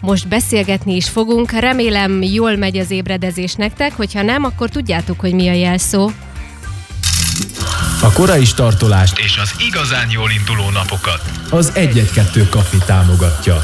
most beszélgetni is fogunk. Remélem jól megy az ébredezés nektek, hogyha nem, akkor tudjátok, hogy mi a jelszó. A korai startolást és az igazán jól induló napokat. az 1-1-2 kafi támogatja.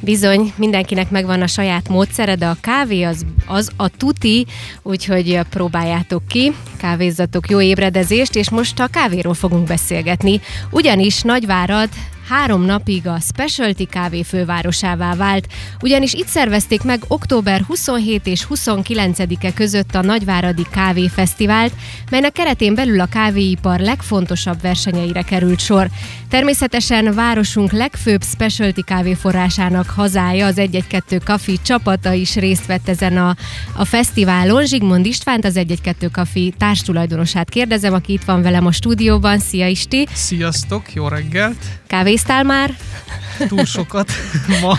Bizony, mindenkinek megvan a saját módszere, de a kávé az, az a tuti, úgyhogy próbáljátok ki, kávézzatok jó ébredezést, és most a kávéról fogunk beszélgetni. Ugyanis Nagyvárad három napig a Specialty kávé fővárosává vált, ugyanis itt szervezték meg október 27 és 29-e között a Nagyváradi Kávéfesztivált, melynek keretén belül a kávéipar legfontosabb versenyeire került sor. Természetesen városunk legfőbb specialty kávéforrásának hazája, az 112 Kafi csapata is részt vett ezen a, a fesztiválon. Zsigmond Istvánt, az 112 Kafi társtulajdonosát kérdezem, aki itt van velem a stúdióban. Szia Isti! Sziasztok, jó reggelt! Kávéztál már? Túl sokat ma.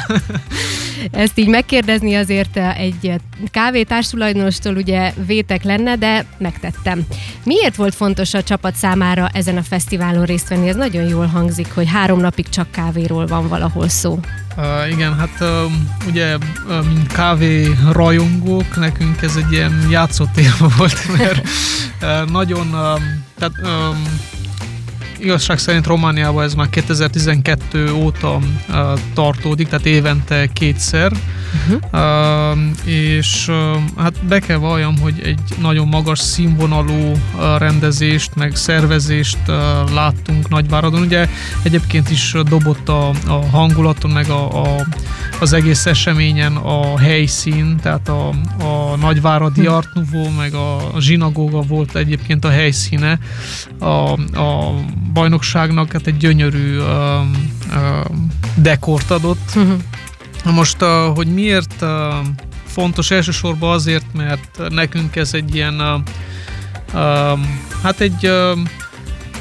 Ezt így megkérdezni azért egy kávétárstulajdonostól ugye vétek lenne, de megtettem. Miért volt fontos a csapat számára ezen a fesztiválon részt venni? Ez nagyon jól hangzik, hogy három napig csak kávéról van valahol szó. Uh, igen, hát uh, ugye, uh, mint kávé rajongók, nekünk ez egy ilyen játszott volt, mert uh, nagyon, uh, tehát um, igazság szerint Romániában ez már 2012 óta tartódik, tehát évente kétszer, uh-huh. uh, és uh, hát be kell valljam, hogy egy nagyon magas színvonalú uh, rendezést, meg szervezést uh, láttunk Nagyváradon. Ugye egyébként is dobott a, a hangulaton, meg a, a, az egész eseményen a helyszín, tehát a, a Nagyváradi Art Nouveau, meg a, a zsinagóga volt egyébként a helyszíne a, a bajnokságnak hát egy gyönyörű uh, dekort adott. Uh-huh. Most, uh, hogy miért fontos elsősorban azért, mert nekünk ez egy ilyen hát egy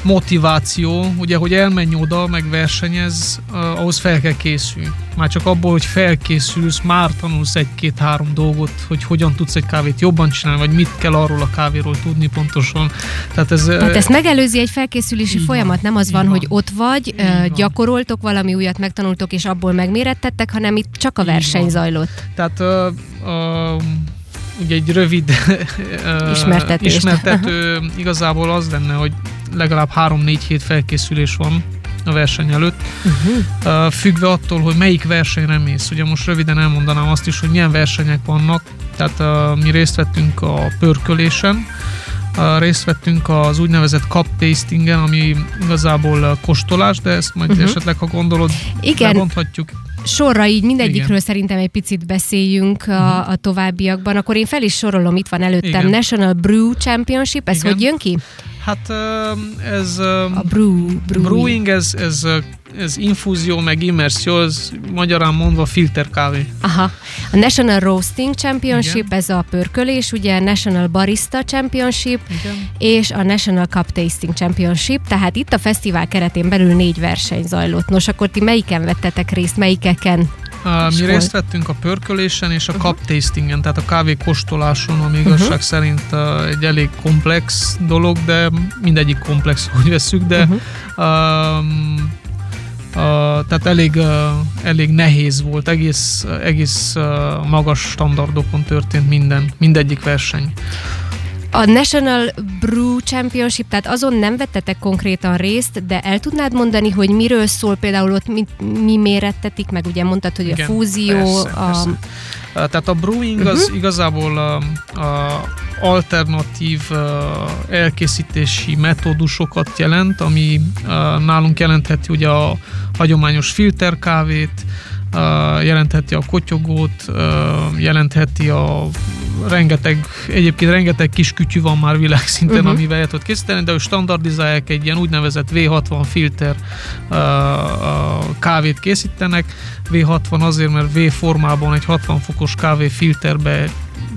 motiváció, ugye, hogy elmenj oda, meg versenyez, ahhoz fel kell készülni. Már csak abból, hogy felkészülsz, már tanulsz egy-két-három dolgot, hogy hogyan tudsz egy kávét jobban csinálni, vagy mit kell arról a kávéról tudni pontosan. Tehát, ez, Tehát ezt megelőzi egy felkészülési folyamat, van, nem az van, van, hogy ott vagy, uh, gyakoroltok valami újat, megtanultok, és abból megmérettettek, hanem itt csak a verseny van. zajlott. Tehát uh, uh, ugye egy rövid ismertető igazából az lenne, hogy legalább 3-4 hét felkészülés van a verseny előtt, uh-huh. függve attól, hogy melyik versenyre mész. Ugye most röviden elmondanám azt is, hogy milyen versenyek vannak. Tehát uh, mi részt vettünk a pörkölésen, uh, részt vettünk az úgynevezett cup tastingen, ami igazából kóstolás, de ezt majd uh-huh. esetleg, ha gondolod, Igen. lebonthatjuk sorra így mindegyikről Igen. szerintem egy picit beszéljünk a, uh-huh. a továbbiakban. Akkor én fel is sorolom, itt van előttem Igen. National Brew Championship, ez Igen. hogy jön ki? Hát ez... A brew, brewing. brewing, ez, ez, ez infúzió, meg immersió, ez magyarán mondva filter kávé. Aha. A National Roasting Championship, Igen. ez a pörkölés, ugye National Barista Championship, Igen. és a National Cup Tasting Championship, tehát itt a fesztivál keretén belül négy verseny zajlott. Nos, akkor ti melyiken vettetek részt, melyikeken Uh, mi részt vettünk a pörkölésen és a uh-huh. cup tastingen, tehát a kávé kóstoláson, ami igazság uh-huh. szerint uh, egy elég komplex dolog, de mindegyik komplex, hogy veszük, de uh-huh. um, Tehát elég, uh, elég nehéz volt, egész, egész uh, magas standardokon történt minden, mindegyik verseny. A National Brew Championship, tehát azon nem vettetek konkrétan részt, de el tudnád mondani, hogy miről szól például ott, mi, mi mérettetik, meg ugye mondtad, hogy Igen, a fúzió, persze, a... Persze. Tehát a brewing uh-huh. az mhm. igazából a, a alternatív elkészítési metódusokat jelent, ami nálunk jelentheti ugye a hagyományos filterkávét, jelentheti a kotyogót, jelentheti a rengeteg, egyébként rengeteg kis kütyű van már világszinten, uh-huh. amivel el tudod készíteni, de ő standardizálják egy ilyen úgynevezett V60 filter uh, kávét készítenek. V60 azért, mert V formában egy 60 fokos kávé filterbe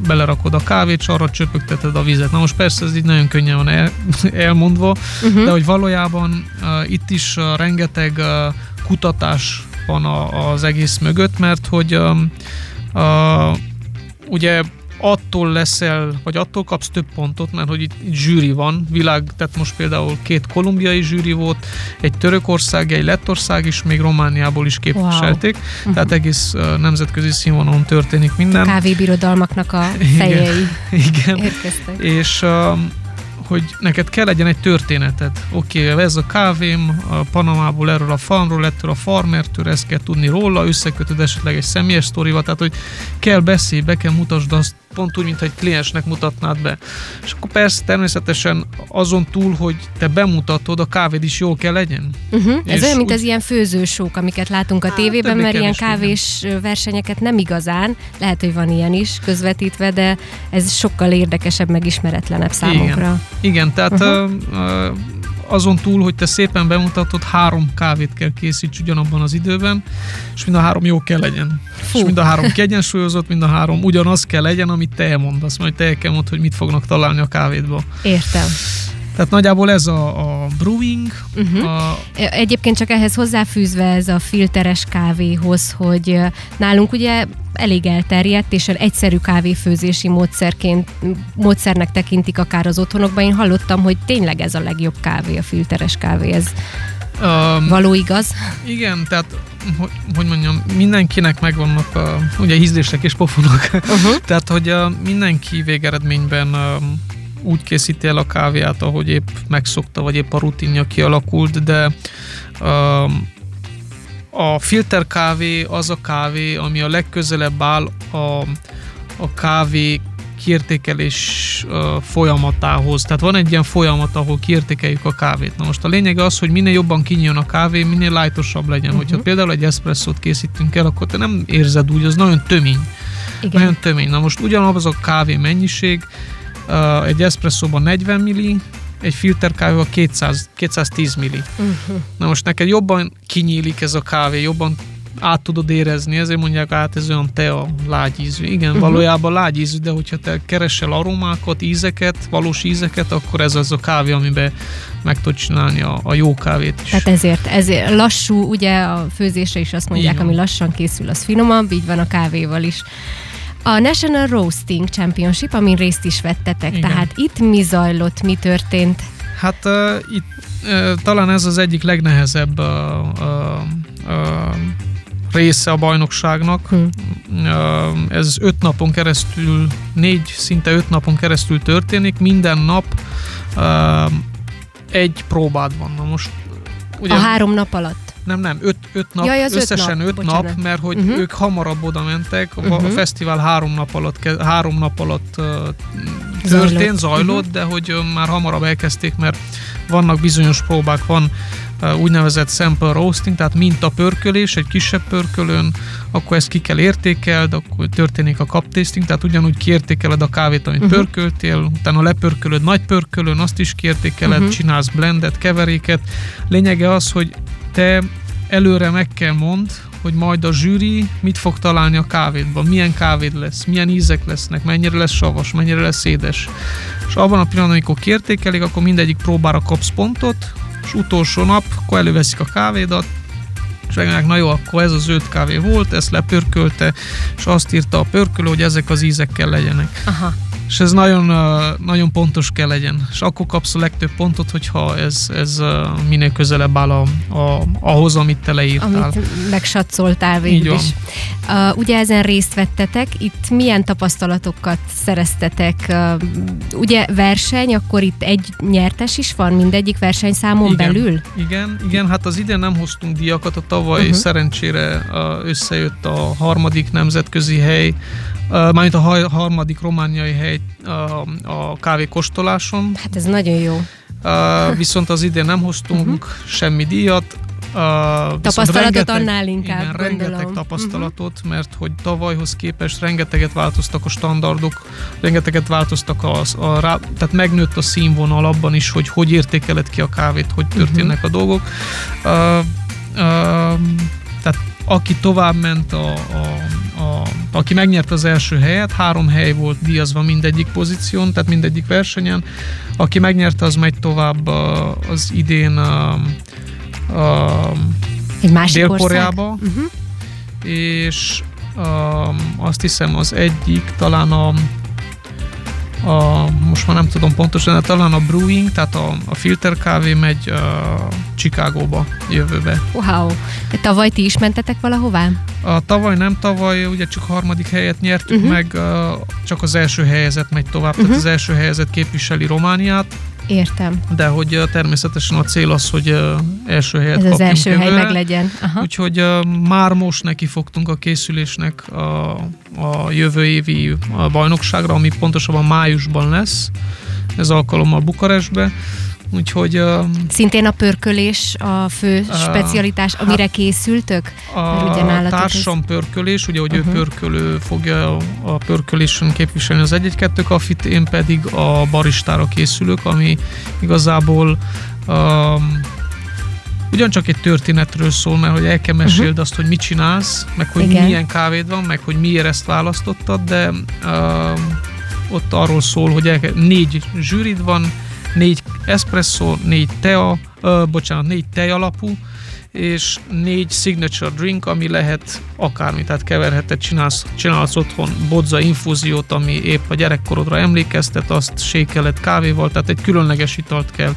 belerakod a kávét, és arra csöpögteted a vizet. Na most persze ez így nagyon könnyen van el, elmondva, uh-huh. de hogy valójában uh, itt is uh, rengeteg uh, kutatás van a, az egész mögött, mert hogy um, uh, ugye attól leszel, vagy attól kapsz több pontot, mert hogy itt, itt zsűri van, világ, tehát most például két kolumbiai zsűri volt, egy Törökország, egy Lettország is, még Romániából is képviselték, wow. Mhm. tehát egész uh, nemzetközi színvonalon történik minden. Kávébirodalmaknak a fejei Igen. érkeztek. És um, hogy neked kell legyen egy történeted. Oké, okay, ez a kávém, a Panamából erről a farmról, ettől a farmertől, ezt kell tudni róla, összekötöd esetleg egy személyes sztorival, tehát hogy kell beszélni, be kell mutasd azt pont úgy, mint egy kliensnek mutatnád be. És akkor persze természetesen azon túl, hogy te bemutatod, a kávéd is jól kell legyen. Uh-huh. Ez olyan, mint úgy- az ilyen főzősók, amiket látunk a Hát, tévében, mert ilyen többé-kevésbé igen. kávés versenyeket nem igazán, lehet, hogy van ilyen is közvetítve, de ez sokkal érdekesebb, meg ismeretlenebb számunkra. Igen, tehát Uh-huh. uh-huh. Azon túl, hogy te szépen bemutatod, három kávét kell készíts ugyanabban az időben, és mind a három jó kell legyen. Fú. És mind a három kiegyensúlyozott, mind a három ugyanaz kell legyen, amit te elmondasz, majd te el kell mondd, hogy mit fognak találni a kávédba. Értem. Tehát nagyjából ez a, a brewing, Uh-huh. a, Egyébként csak ehhez hozzáfűzve ez a filteres kávéhoz, hogy nálunk ugye elég elterjedt, és egyszerű kávéfőzési módszerként, módszernek tekintik akár az otthonokban. Én hallottam, hogy tényleg ez a legjobb kávé, a filteres kávé. Ez a való igaz? igen, tehát hogy, hogy mondjam, mindenkinek megvannak a, ugye ízlések és pofonok. Uh-huh. Tehát, hogy uh, mindenki végeredményben um, úgy készíti el a kávéját, ahogy épp megszokta, vagy épp a rutinja kialakult, de um, a filter kávé az a kávé, ami a legközelebb áll a, a kávé kiértékelés folyamatához. Tehát van egy ilyen folyamat, ahol kiértékeljük a kávét. Na most a lényeg az, hogy minél jobban kinyíljon a kávé, minél lightosabb legyen. Uh-huh. Hogyha például egy espresszót készítünk el, akkor te nem érzed úgy, az nagyon tömény. Igen. Nagyon tömény. Na most ugyanaz a kávé mennyiség, egy eszpresszóban 40 milli, egy filter kávéval 200, 210 milli. Uh-huh. Na most neked jobban kinyílik ez a kávé, jobban át tudod érezni, ezért mondják át, ez olyan tea, lágyízű. Igen, uh-huh. valójában lágyízű, de hogyha te keresel aromákat, ízeket, valós ízeket, akkor ez az a kávé, amiben meg tudod csinálni a, a jó kávét is. Tehát ezért, ezért lassú, ugye a főzésre is azt mondják, ami lassan készül, az finomabb, így van a kávéval is. A National Roasting Championship, amin részt is vettetek, Igen. tehát itt mi zajlott, mi történt? Hát uh, itt uh, talán ez az egyik legnehezebb uh, uh, uh, része a bajnokságnak. Hm. Uh, ez öt napon keresztül, négy, szinte öt napon keresztül történik. Minden nap uh, egy próbád van. Na most Ugye, a három nap alatt. Nem, nem, öt, öt nap, Jaj, az öt összesen nap, öt bocsánat. nap, mert hogy Mhm. ők hamarabb oda mentek, uh-huh. a Mhm. fesztivál három nap alatt, három nap alatt uh, történt, zajlott, Mhm. de hogy uh, már hamarabb elkezdték, mert vannak bizonyos próbák, van uh, úgynevezett sample roasting, tehát mintapörkölés, egy kisebb pörkölőn, akkor ezt ki kell értékeld, akkor történik a cup tasting, tehát ugyanúgy kiértékeled a kávét, amit uh-huh. pörköltél, utána lepörkölöd nagy pörkölőn, azt is kiértékeled, uh-huh. csinálsz blendet, keveréket. Lényege az, hogy te előre meg kell mond, hogy majd a zsűri mit fog találni a kávédban, milyen kávéd lesz, milyen ízek lesznek, mennyire lesz savas, mennyire lesz édes. És abban a pillanatban, amikor kiértékelik, akkor mindegyik próbára kapsz pontot, és utolsó nap, akkor előveszik a kávédat, és megmondják, na jó, akkor ez a zöld kávé volt, ezt lepörkölte, és azt írta a pörkölő, hogy ezek az ízek kell legyenek. Aha. És ez nagyon, nagyon pontos kell legyen. És akkor kapsz a legtöbb pontot, hogyha ez, ez minél közelebb áll a, a, ahhoz, amit te leírtál. Amit megsatszoltál végül is. Uh, ugye ezen részt vettetek, itt milyen tapasztalatokat szereztetek? Uh, ugye verseny, akkor itt egy nyertes is van mindegyik versenyszámon Igen. belül? Igen, igen, hát az idén nem hoztunk díjakat, a tavaly Uh-huh. szerencsére összejött a harmadik nemzetközi hely, mármint a harmadik romániai hely a kávékóstoláson. Hát ez nagyon jó. Viszont az idén nem hoztunk Mhm. uh-huh. semmi díjat. Tapasztalatot annál inkább, Igen, rengeteg gondolom. tapasztalatot, uh-huh. mert hogy tavalyhoz képest rengeteget változtak a standardok, rengeteget változtak a, a rá, tehát megnőtt a színvonal abban is, hogy hogy értékeled ki a kávét, hogy történnek uh-huh. a dolgok. Uh, uh, aki tovább ment, a, a, a, aki megnyerte az első helyet, három hely volt díjazva mindegyik pozíción, tehát mindegyik versenyen. Aki megnyerte, az megy tovább az idén uh, uh, Egy másik Dél-Koreába? Uh-huh. és um, azt hiszem az egyik talán a a, most már nem tudom pontosan, de talán a brewing, tehát a, a filter kávé megy uh, Chicagóba jövőbe. Wow. Tavaly ti is mentetek valahová? A tavaly nem, tavaly ugye csak harmadik helyet nyertük Mhm. uh-huh. meg, uh, csak az első helyezett megy tovább, uh-huh. tehát az első helyezett képviseli Romániát, Értem. de hogy természetesen a cél az, hogy első helyet Ez az első hely jövőre. meg legyen. Aha. Úgyhogy már most neki fogtunk a készülésnek a, a jövő évi bajnokságra, ami pontosabban májusban lesz, ez alkalommal Bukarestbe. Úgyhogy uh, Szintén a pörkölés a fő specialitás, amire készültök? A társam pörkölés, ugye, hogy uh-huh. Uh-huh. ő pörkölő fogja a pörkölésen képviselni az 1-1-2 kafit, én pedig a baristára készülök, ami igazából um, ugyancsak egy történetről szól, mert hogy el kell meséld uh-huh. azt, hogy mit csinálsz, meg hogy Igen. Milyen kávéd van, meg hogy miért ezt választottad, de um, ott arról szól, hogy el kell, négy zsűrid van, négy espresso, négy tea, ö, bocsánat, négy tej alapú, és négy signature drink, ami lehet akármi, tehát keverheted, csinálsz, csinálsz otthon bodza infúziót, ami épp a gyerekkorodra emlékeztet, azt sékeled kávéval, tehát egy különleges italt kell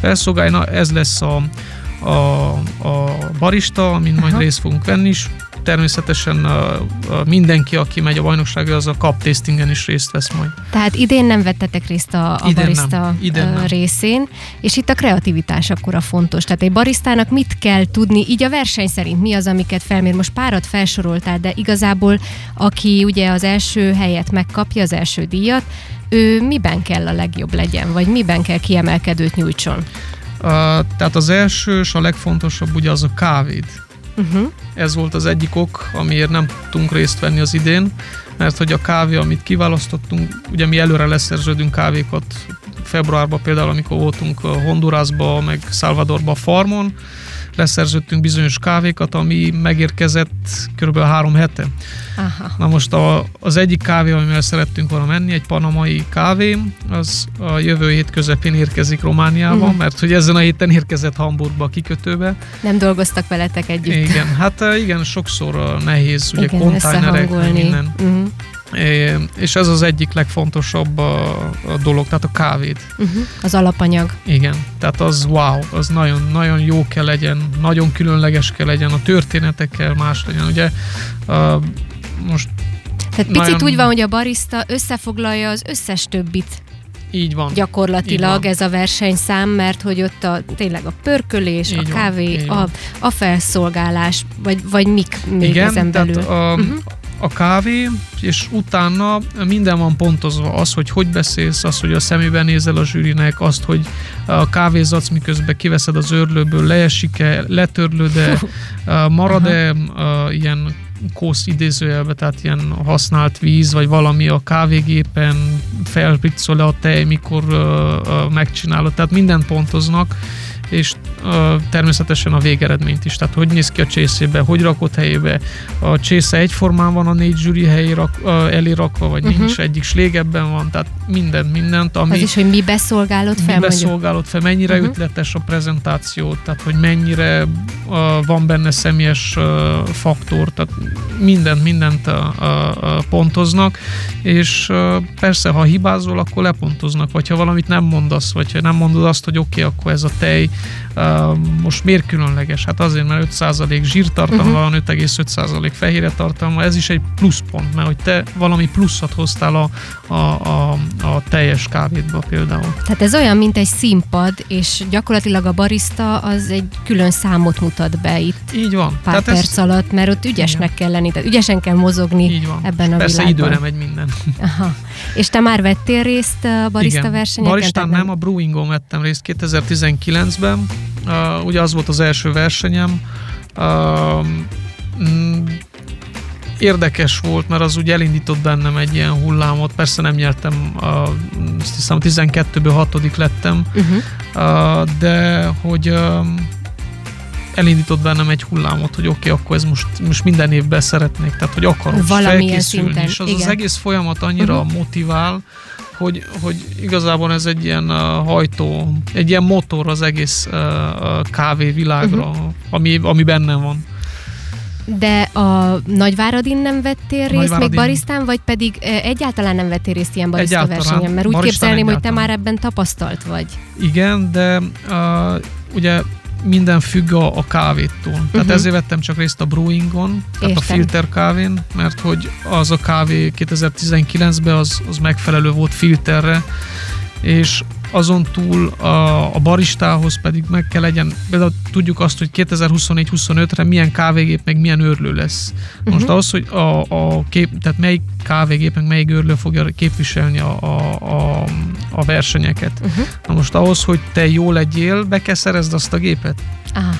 felszolgálni. Na, ez lesz a, a, a barista, amin majd Aha. részt fogunk venni is. Természetesen a, a mindenki, aki megy a bajnokságra, az a cup tastingen is részt vesz majd. Tehát idén nem vettetek részt a, a Idén barista nem. Idén nem. részén, és itt a kreativitás akkor a fontos. Tehát egy barisztának mit kell tudni, így a verseny szerint mi az, amiket felmér? Most párat felsoroltál, de igazából aki ugye az első helyet megkapja, az első díjat, ő miben kell a legjobb legyen, vagy miben kell kiemelkedőt nyújtson? Uh, tehát az első és a legfontosabb ugye az a kávéd. Uh-huh. Ez volt az egyik ok, amiért nem tudtunk részt venni az idén, mert hogy a kávé, amit kiválasztottunk, ugye mi előre leszerződünk kávékat februárban például, amikor voltunk uh, Hondurasba, meg Salvadorba a farmon, leszerződtünk bizonyos kávékat, ami megérkezett kb. három hete. Aha. Na most a, az egyik kávé, amivel szerettünk volna menni, egy panamai kávé, az a jövő hét közepén érkezik Romániába, Mhm. mert hogy ezen a héten érkezett Hamburgba a kikötőbe. Nem dolgoztak veletek együtt. Igen, hát igen, sokszor eh, nehéz, ugye Igen, összehangolni. minden. Uh-huh. És ez az egyik legfontosabb a, a dolog, tehát a kávéd. Uh-huh. Az alapanyag. Igen, tehát az wow, az nagyon, nagyon jó kell legyen, nagyon különleges kell legyen, a történetekkel más legyen. Ugye uh, most Tehát picit Nagyon- úgy van, hogy a barista összefoglalja az összes többit így van. Így gyakorlatilag van. ez a versenyszám, mert hogy ott a, tényleg a pörkölés, Így a van, kávé, így a, van. a felszolgálás, vagy, vagy mik még Igen, ezen belül. tehát a, Mhm. A kávé, és utána minden van pontozva, az, hogy hogy beszélsz, az, hogy a szemébe nézel a zsűrinek, azt, hogy a kávézatsz, miközben kiveszed az örlőből, leesik-e, letörlőd-e, marad-e a, ilyen kósz idézőjelbe, tehát ilyen használt víz, vagy valami a kávégépen, felpriccol-e a tej, mikor uh, uh, megcsinálod, tehát mindent pontoznak, és természetesen a végeredményt is, tehát hogy néz ki a csészébe, hogy rakott helyébe, a csésze egyformán van a négy zsűri helyé rak, elé rakva, vagy uh-huh. nincs, egyik slégebben van, tehát mindent, mindent, ami Az is, hogy mi beszolgálod fel, mibe mondjuk. szolgálod fel, mennyire uh-huh. ütletes a prezentáció, tehát hogy mennyire uh, van benne személyes uh, faktor, tehát mindent, mindent uh, uh, pontoznak, és uh, persze, ha hibázol, akkor lepontoznak, vagy ha valamit nem mondasz, vagy ha nem mondod azt, hogy oké, okay, akkor ez a tej uh, most miért különleges? Hát azért, mert 5% zsírtartalma Mhm. uh-huh. van, 5,5% fehérje tartalma, ez is egy pluszpont, mert hogy te valami pluszat hoztál a, a, a, a teljes kávédba például. Tehát ez olyan, mint egy színpad, és gyakorlatilag a barista az egy külön számot mutat be itt Így van. pár Tehát perc alatt, mert ott ügyesnek kell lenni, tehát ügyesen kell mozogni így van. ebben a Persze világban. időre megy minden. Aha. És te már vettél részt a barista Igen. versenyeken? Baristán nem, a Brewingon vettem részt 2019-ben. Uh, ugye az volt az első versenyem. Uh, mm, érdekes volt, mert az úgy elindított bennem egy ilyen hullámot. Persze nem nyertem, uh, azt hiszem 12-ből 6 lettem, Uh-huh. uh, de hogy um, elindított bennem egy hullámot, hogy oké, okay, akkor ez most, most minden évben szeretnék, tehát hogy akarok Valamilyen szinten, és az igen. az egész folyamat annyira Mhm. uh-huh. motivál, hogy, hogy igazából ez egy ilyen uh, hajtó, egy ilyen motor az egész uh, kávévilágra, uh-huh. ami, ami bennem van. De a Nagyváradin nem vettél részt, még Nagyváradin- barisztán, vagy pedig egyáltalán nem vettél részt ilyen barista Egyáltalán. versenyen? Mert úgy Baristán képzelném, hogy te egyáltalán. már ebben tapasztalt vagy. Igen, de uh, ugye minden függ a, a kávétól. Tehát Mhm. ezért vettem csak részt a brewingon, tehát a Értem. filter kávén, mert hogy az a kávé 2019-ben az, az megfelelő volt filterre, és azon túl a, a baristához pedig meg kell legyen, például tudjuk azt, hogy 2024-25-re milyen kávégép, meg milyen őrlő lesz. Most Mhm. ahhoz, hogy a, a kép, tehát melyik kávégép, meg melyik őrlő fogja képviselni a, a, a, a versenyeket. Uh-huh. Na most ahhoz, hogy te jó legyél, be kell szerezd azt a gépet. Aha.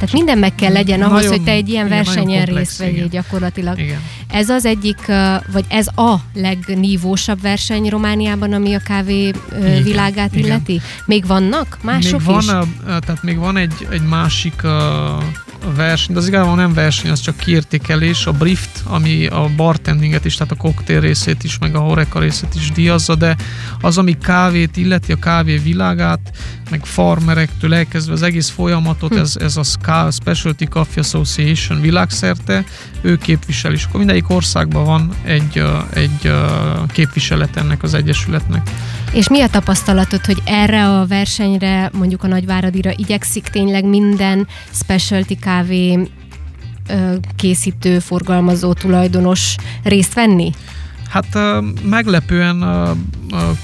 Tehát minden meg kell legyen ahhoz, Nagyon- hogy te egy ilyen igen, versenyen részt vegyél igen. gyakorlatilag. Igen. Ez az egyik, vagy ez a legnívósabb verseny Romániában, ami a kávé Igen, világát igen. illeti? Még vannak mások még van, is? A, tehát még van egy, egy másik a, verseny, de az igazából nem verseny, az csak kiértékelés, a Brift, ami a bartendinget is, tehát a koktél részét is, meg a horeka részét is díjazza, de az, ami kávét illeti, a kávé világát, meg farmerektől elkezdve az egész folyamatot, Hm. ez, ez a SCA, Specialty Coffee Association világszerte, ő képvisel, és akkor mindegyik országban van egy, egy képviselet ennek az egyesületnek. És mi a tapasztalatod, hogy erre a versenyre, mondjuk a Nagyváradira igyekszik tényleg minden specialty kávé készítő, forgalmazó, tulajdonos részt venni? Hát meglepően,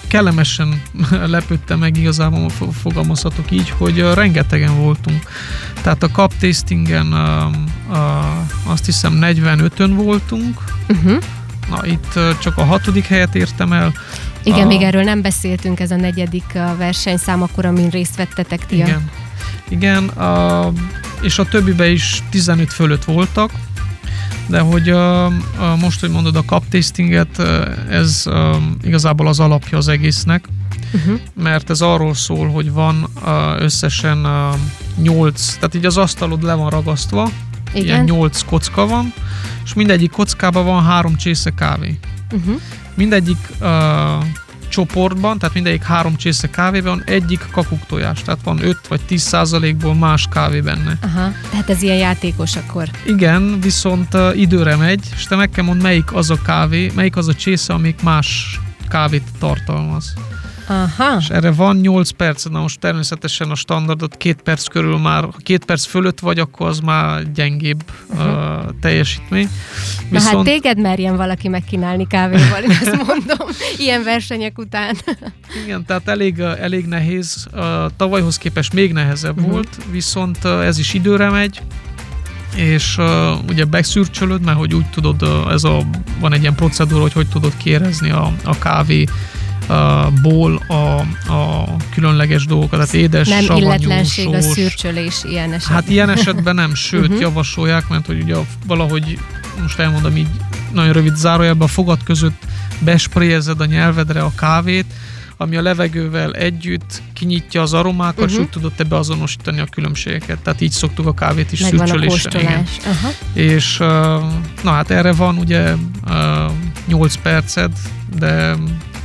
kellemesen lepődtem meg igazából, fo- fogalmazhatok így, hogy rengetegen voltunk. Tehát a cup tastingen azt hiszem 45-ön voltunk, Uh-huh. na itt csak a hatodik helyet értem el. Igen, A- még erről nem beszéltünk, ez a negyedik versenyszám, akkor, amin részt vettetek ti. Igen. Igen, a, és a többibe is 15 fölött voltak, de hogy a, a, most, hogy mondod a cup tastinget, ez a, igazából az alapja az egésznek, Uh-huh. mert ez arról szól, hogy van uh, összesen uh, 8, tehát így az asztalod le van ragasztva, ilyen Igen. 8 kocka van, és mindegyik kockában van három csésze kávé. Uh-huh. Mindegyik uh, csoportban, tehát mindegyik három csésze kávéban egyik kakuktojás, tehát van 5 vagy 10 százalékból más kávé benne. Aha, tehát ez ilyen játékos akkor. Igen, viszont uh, időre megy, és te meg kell mondd, melyik az a kávé, melyik az a csésze, amik más kávét tartalmaz. Aha, És erre van 8 perc, na most természetesen a standardot két perc körül már, ha két perc fölött vagy, akkor az már gyengébb uh, teljesítmény. na hát téged merjen valaki megkínálni kávéval, én ezt mondom, ilyen versenyek után. igen, tehát elég, elég nehéz, uh, tavalyhoz képest még nehezebb Mhm. volt, viszont uh, ez is időre megy, és uh, ugye beszürcsölöd, mert hogy úgy tudod, uh, ez a, van egy ilyen procedúra, hogy hogy tudod kérezni a, a kávé ból a, a különleges dolgokat, tehát édes, nem savanyú, illetlenség a sós. szürcsölés ilyen esetben. Hát ilyen esetben nem, sőt Mhm. javasolják, mert hogy ugye valahogy, most elmondom így nagyon rövid zárójelben, a fogad között bespréjezed a nyelvedre a kávét, ami a levegővel együtt kinyitja az aromákat, uh-huh. és Mhm. úgy tudod te beazonosítani a különbségeket. Tehát így szoktuk a kávét is Megvan a szürcsölésen. kóstolás. Aha. És na hát erre van ugye uh, 8 perced, de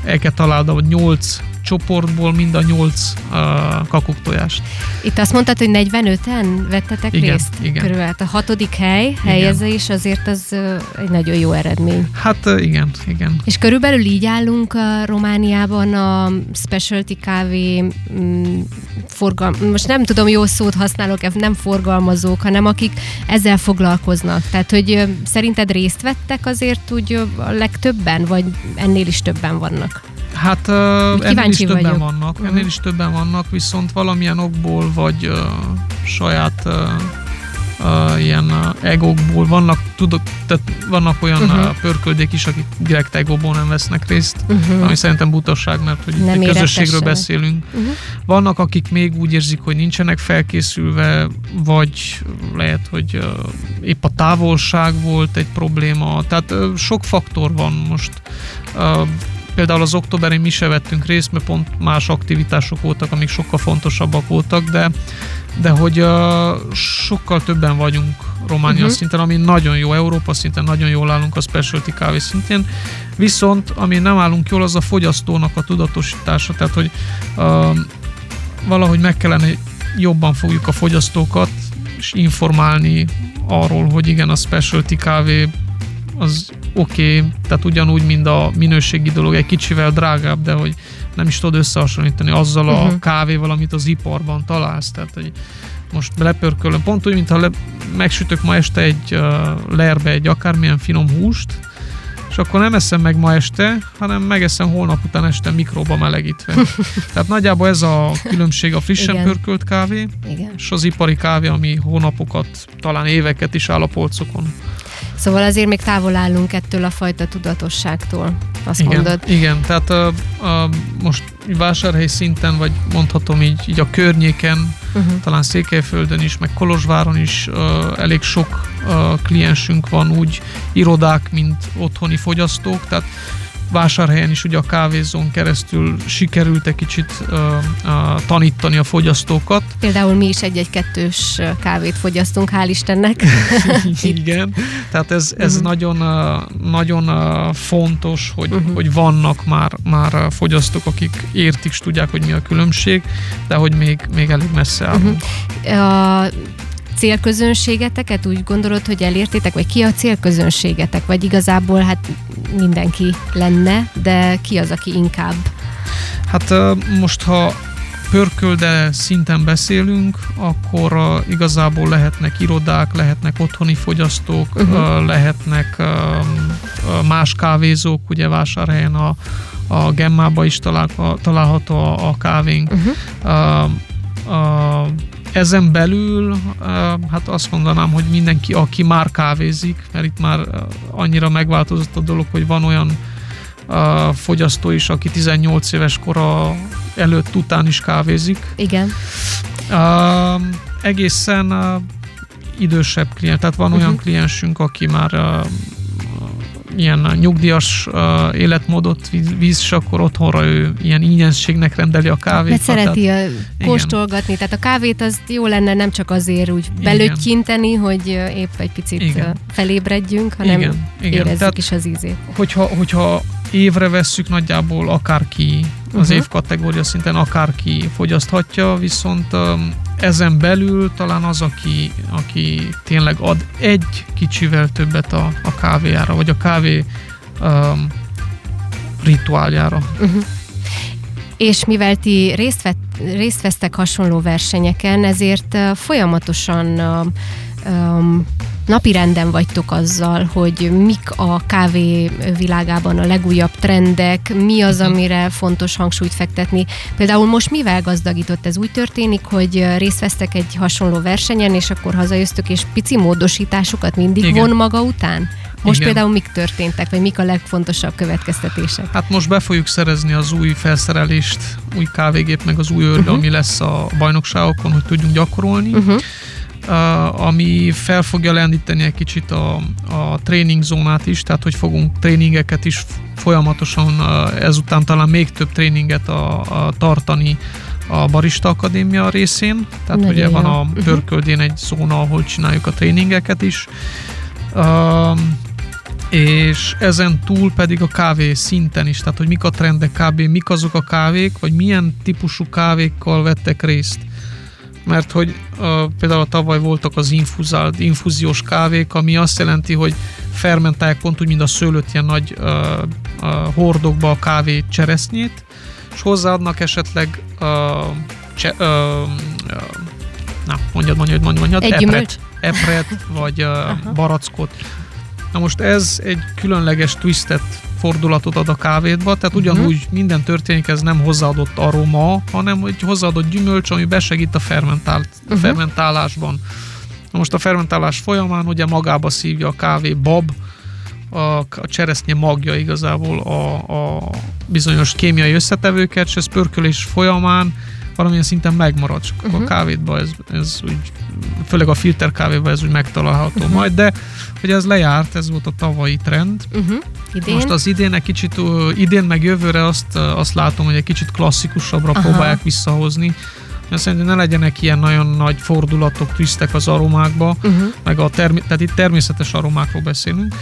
el kell találnod a 8 csoportból mind a 8 uh, kakuktojást. Itt azt mondtad, hogy 45-en vettetek Igen, részt? igen. Körül, hát a hatodik hely, helyezés azért az egy nagyon jó eredmény. Hát igen, igen. És körülbelül így állunk a Romániában a specialty kávé mm, forgal... most nem tudom, jó szót használok, nem forgalmazók, hanem akik ezzel foglalkoznak. Tehát, hogy szerinted részt vettek azért úgy a legtöbben, vagy ennél is többen vannak? Hát uh, ennél is többen vagyok. vannak, Mhm. ennél is többen vannak, viszont valamilyen okból, vagy uh, saját uh, uh, ilyen uh, egókból vannak, tudok, tehát vannak olyan Mhm. uh, pörköldék is, akik direkt egóból nem vesznek részt, Uh-huh. ami szerintem butasság, mert hogy Nem egy közösségről beszélünk. Uh-huh. Vannak, akik még úgy érzik, hogy nincsenek felkészülve, vagy lehet, hogy uh, épp a távolság volt egy probléma. Tehát uh, sok faktor van most. Uh, például az októberi mi se vettünk részt, mert pont más aktivitások voltak, amik sokkal fontosabbak voltak, de, de hogy uh, sokkal többen vagyunk Románia uh-huh. szinten, ami nagyon jó, Európa szinten nagyon jól állunk a specialty kávé szintén, viszont ami nem állunk jól, az a fogyasztónak a tudatosítása, tehát hogy uh, valahogy meg kellene jobban fogjuk a fogyasztókat, és informálni arról, hogy igen, a specialty kávé az oké, okay, tehát ugyanúgy, mint a minőségi dolog, egy kicsivel drágább, de hogy nem is tudod összehasonlítani azzal a uh-huh. kávéval, amit az iparban találsz. Tehát, hogy most lepörkölöm, pont úgy, mintha le, megsütök ma este egy uh, lerbe egy akármilyen finom húst, és akkor nem eszem meg ma este, hanem megeszem holnap után este mikróba melegítve. Tehát nagyjából ez a különbség a frissen Igen. pörkölt kávé, Igen. és az ipari kávé, ami hónapokat, talán éveket is áll a polcokon. Szóval azért még távol állunk ettől a fajta tudatosságtól, azt igen, mondod. Igen, tehát a, a, most vásárhely szinten, vagy mondhatom így, így a környéken, uh-huh. talán Székelyföldön is, meg Kolozsváron is uh, elég sok uh, kliensünk van, úgy irodák, mint otthoni fogyasztók, tehát vásárhelyen is ugye a kávézón keresztül sikerült egy kicsit uh, uh, tanítani a fogyasztókat. Például mi is egy-egy-kettős kávét fogyasztunk, hál' Istennek. Igen, tehát ez, ez uh-huh. nagyon, uh, nagyon uh, fontos, hogy, uh-huh. hogy vannak már, már fogyasztók, akik értik, és tudják, hogy mi a különbség, de hogy még, még elég messze állunk. Uh-huh. A célközönségeteket úgy gondolod, hogy elértétek, vagy ki a célközönségetek, vagy igazából hát mindenki lenne, de ki az, aki inkább? Hát most, ha pörkölde szinten beszélünk, akkor igazából lehetnek irodák, lehetnek otthoni fogyasztók, uh-huh. lehetnek más kávézók, ugye vásárhelyen a, a Gemmába is talál, található a, a kávénk. Uh-huh. A, a, ezen belül hát azt mondanám, hogy mindenki, aki már kávézik, mert itt már annyira megváltozott a dolog, hogy van olyan fogyasztó is, aki 18 éves kora előtt, után is kávézik. Igen. Egészen idősebb klient, tehát van uh-huh. olyan kliensünk, aki már ilyen nyugdíjas uh, életmódot víz, és akkor otthonra ő ilyen ingyenségnek rendeli a kávét. Mert szereti a kóstolgatni, tehát a kávét az jó lenne nem csak azért úgy belöttyinteni, hogy épp egy picit Igen. felébredjünk, hanem Igen. Igen. érezzük tehát, is az ízét. Hogyha, hogyha évre vesszük nagyjából akárki az uh-huh. év kategória szinten akárki fogyaszthatja, viszont um, ezen belül talán az, aki, aki tényleg ad egy kicsivel többet a, a kávéjára, vagy a kávé um, rituáljára. Uh-huh. És mivel ti részt, vett, részt vesztek hasonló versenyeken, ezért uh, folyamatosan uh, um, napi renden vagytok azzal, hogy mik a kávé világában a legújabb trendek, mi az, mhm. amire fontos hangsúlyt fektetni. Például most mivel gazdagított ez? Úgy történik, hogy részt vesztek egy hasonló versenyen, és akkor hazajöztök, és pici módosításokat mindig Igen. von maga után? Most Igen. például mik történtek, vagy mik a legfontosabb következtetések? Hát most be fogjuk szerezni az új felszerelést, új kávégép, meg az új örle, uh-huh. ami lesz a bajnokságokon, hogy tudjunk gyakorolni. Uh-huh ami fel fogja lendíteni egy kicsit a, a tréning zónát is, tehát hogy fogunk tréningeket is folyamatosan ezután talán még több tréninget a, a tartani a Barista Akadémia részén, tehát Nagyon ugye jó. van a mhm. Pörköldén egy zóna, ahol csináljuk a tréningeket is. Uh, és ezen túl pedig a kávé szinten is, tehát hogy mik a trendek kb, mik azok a kávék, vagy milyen típusú kávékkal vettek részt mert hogy uh, például tavaly voltak az infuzált, infúziós kávék, ami azt jelenti, hogy fermentálják pont úgy, mint a szőlőt ilyen nagy uh, uh, hordokba a kávé cseresznyét, és hozzáadnak esetleg uh, cse, uh, uh, na, mondjad, mondjad, mondjad, mondjad, Egy epret, epret, vagy uh, barackot. Na most ez egy különleges twistet fordulatot ad a kávédba, tehát ugyanúgy uh-huh. minden történik, ez nem hozzáadott aroma, hanem hogy hozzáadott gyümölcs, ami besegít a fermentált, uh-huh. fermentálásban. Na most a fermentálás folyamán ugye magába szívja a kávé bab, a, a cseresznye magja igazából a, a bizonyos kémiai összetevőket, és ez pörkölés folyamán valamilyen szinten megmarad, csak uh-huh. a kávédban ez, ez úgy, főleg a filter kávéban ez úgy megtalálható uh-huh. majd, de hogy ez lejárt, ez volt a tavalyi trend. Uh-huh. Idén? Most az idén egy kicsit, idén meg jövőre azt, azt látom, hogy egy kicsit klasszikusabbra Aha. próbálják visszahozni Mert szerintem ne legyenek ilyen nagyon nagy fordulatok, twistek az aromákba, uh-huh. meg a termi- tehát itt természetes aromákról beszélünk,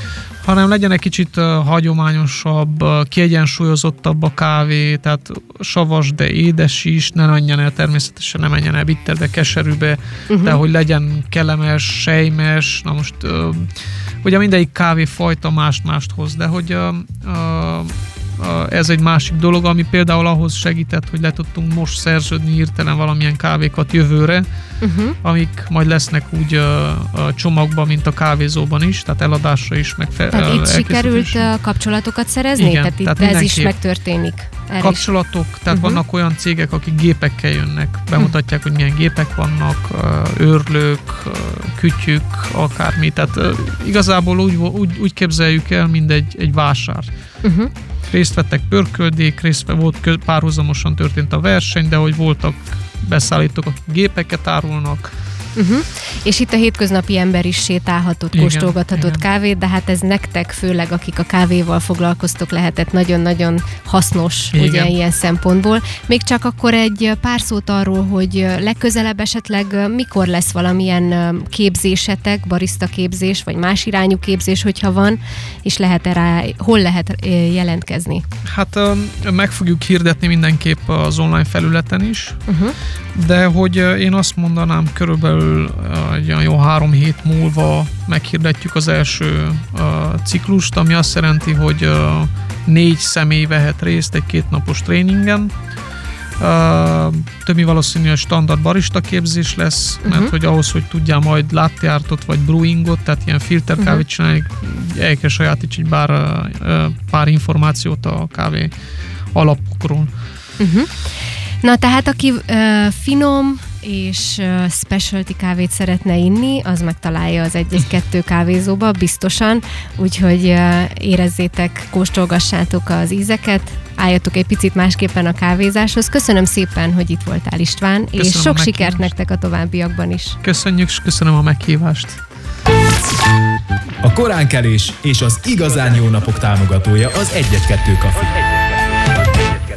hanem legyen egy kicsit uh, hagyományosabb, uh, kiegyensúlyozottabb a kávé, tehát savas, de édes is, ne menjen el természetesen, ne menjen el bitterbe, keserűbe, uh-huh. de hogy legyen kellemes, sejmes, na most uh, ugye mindegyik kávéfajta mást-mást hoz, de hogy uh, uh, ez egy másik dolog, ami például ahhoz segített, hogy le tudtunk most szerződni hirtelen valamilyen kávékat jövőre, uh-huh. amik majd lesznek úgy a, csomagban, mint a kávézóban is, tehát eladásra is, meg fel, Tehát itt sikerült kapcsolatokat szerezni? Igen, tehát tehát ez is megtörténik? Erre kapcsolatok, is. tehát uh-huh. vannak olyan cégek, akik gépekkel jönnek, bemutatják, hogy milyen gépek vannak, őrlők, kütyük, akármi, tehát igazából úgy, úgy, úgy képzeljük el, mint egy, egy vásár. Uh-huh részt vettek pörköldék, részt volt párhuzamosan történt a verseny, de hogy voltak beszállítók, akik gépeket árulnak, Uh-huh. És itt a hétköznapi ember is sétálhatott, igen, kóstolgathatott igen. kávét, de hát ez nektek, főleg akik a kávéval foglalkoztok, lehetett nagyon-nagyon hasznos igen. ugye ilyen szempontból. Még csak akkor egy pár szót arról, hogy legközelebb esetleg mikor lesz valamilyen képzésetek, barista képzés, vagy más irányú képzés, hogyha van, és lehet -e rá, hol lehet jelentkezni? Hát meg fogjuk hirdetni mindenképp az online felületen is, uh-huh. De hogy én azt mondanám körülbelül egy olyan jó három hét múlva meghirdetjük az első ciklust, ami azt jelenti, hogy négy személy vehet részt egy kétnapos tréningen. Többi valószínűleg standard barista képzés lesz, uh-huh. mert hogy ahhoz, hogy tudjál majd latte vagy brewingot, tehát ilyen filter uh-huh. kávét csinálni, el kell sajátíts egy bár, pár információt a kávé alapokról. Uh-huh. Na tehát aki uh, finom, és specialty kávét szeretne inni, az megtalálja az 1-1-2 kávézóba, biztosan, úgyhogy érezzétek, kóstolgassátok az ízeket, álljatok egy picit másképpen a kávézáshoz. Köszönöm szépen, hogy itt voltál István, köszönöm és sok sikert nektek a továbbiakban is. Köszönjük, és köszönöm a meghívást. A koránkelés és az igazán jó napok támogatója az 1-2 Café.